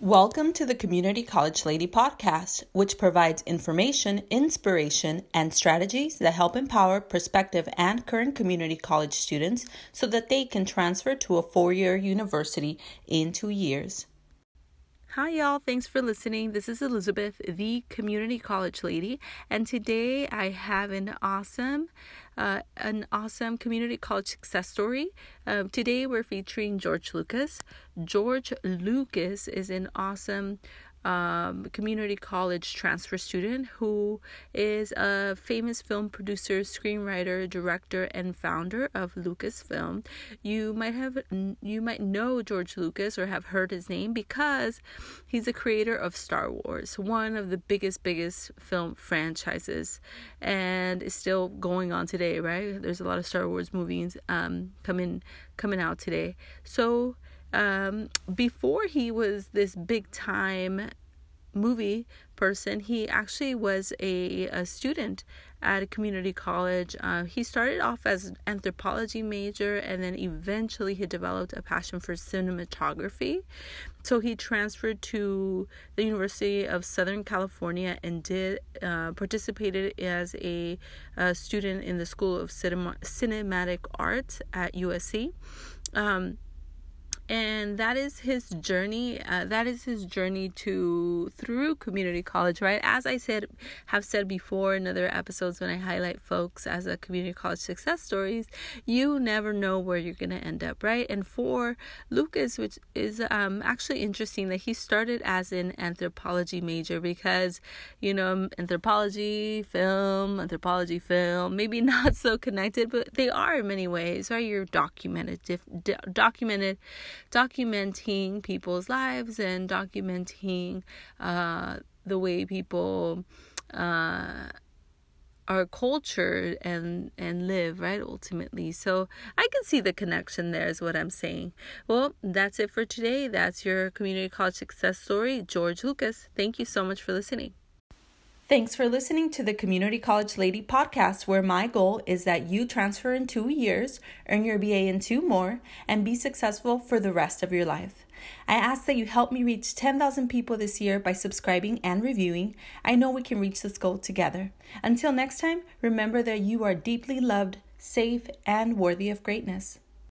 Welcome to the Community College Lady podcast, which provides information, inspiration, and strategies that help empower prospective and current community college students so that they can transfer to a four year university in two years. Hi, y'all. Thanks for listening. This is Elizabeth, the Community College Lady, and today I have an awesome uh, an awesome community college success story. Um, today we're featuring George Lucas. George Lucas is an awesome um, community college transfer student who is a famous film producer, screenwriter, director, and founder of Lucasfilm. You might have you might know George Lucas or have heard his name because he's the creator of Star Wars, one of the biggest biggest film franchises, and is still going on today. Right? There's a lot of Star Wars movies um, coming coming out today. So um, before he was this big time movie person, he actually was a, a student at a community college. Uh, he started off as an anthropology major and then eventually he developed a passion for cinematography. So he transferred to the University of Southern California and did uh, participated as a, a, student in the School of Cinema, Cinematic Arts at USC. Um, and that is his journey uh, that is his journey to through community college right? As i said have said before in other episodes when i highlight folks as a community college success stories you never know where you're going to end up right? And for lucas which is um, actually interesting that he started as an anthropology major because you know anthropology film anthropology film maybe not so connected but they are in many ways right? You're documented documented documenting people's lives and documenting uh, the way people uh, are cultured and and live right ultimately. So i can see the connection there is what i'm saying. Well that's it for today. That's your community college success story. George lucas thank you so much for listening Thanks for listening to the Community College Lady podcast, where my goal is that you transfer in two years, earn your BA in two more, and be successful for the rest of your life. I ask that you help me reach 10,000 people this year by subscribing and reviewing. I know we can reach this goal together. Until next time, remember that you are deeply loved, safe, and worthy of greatness.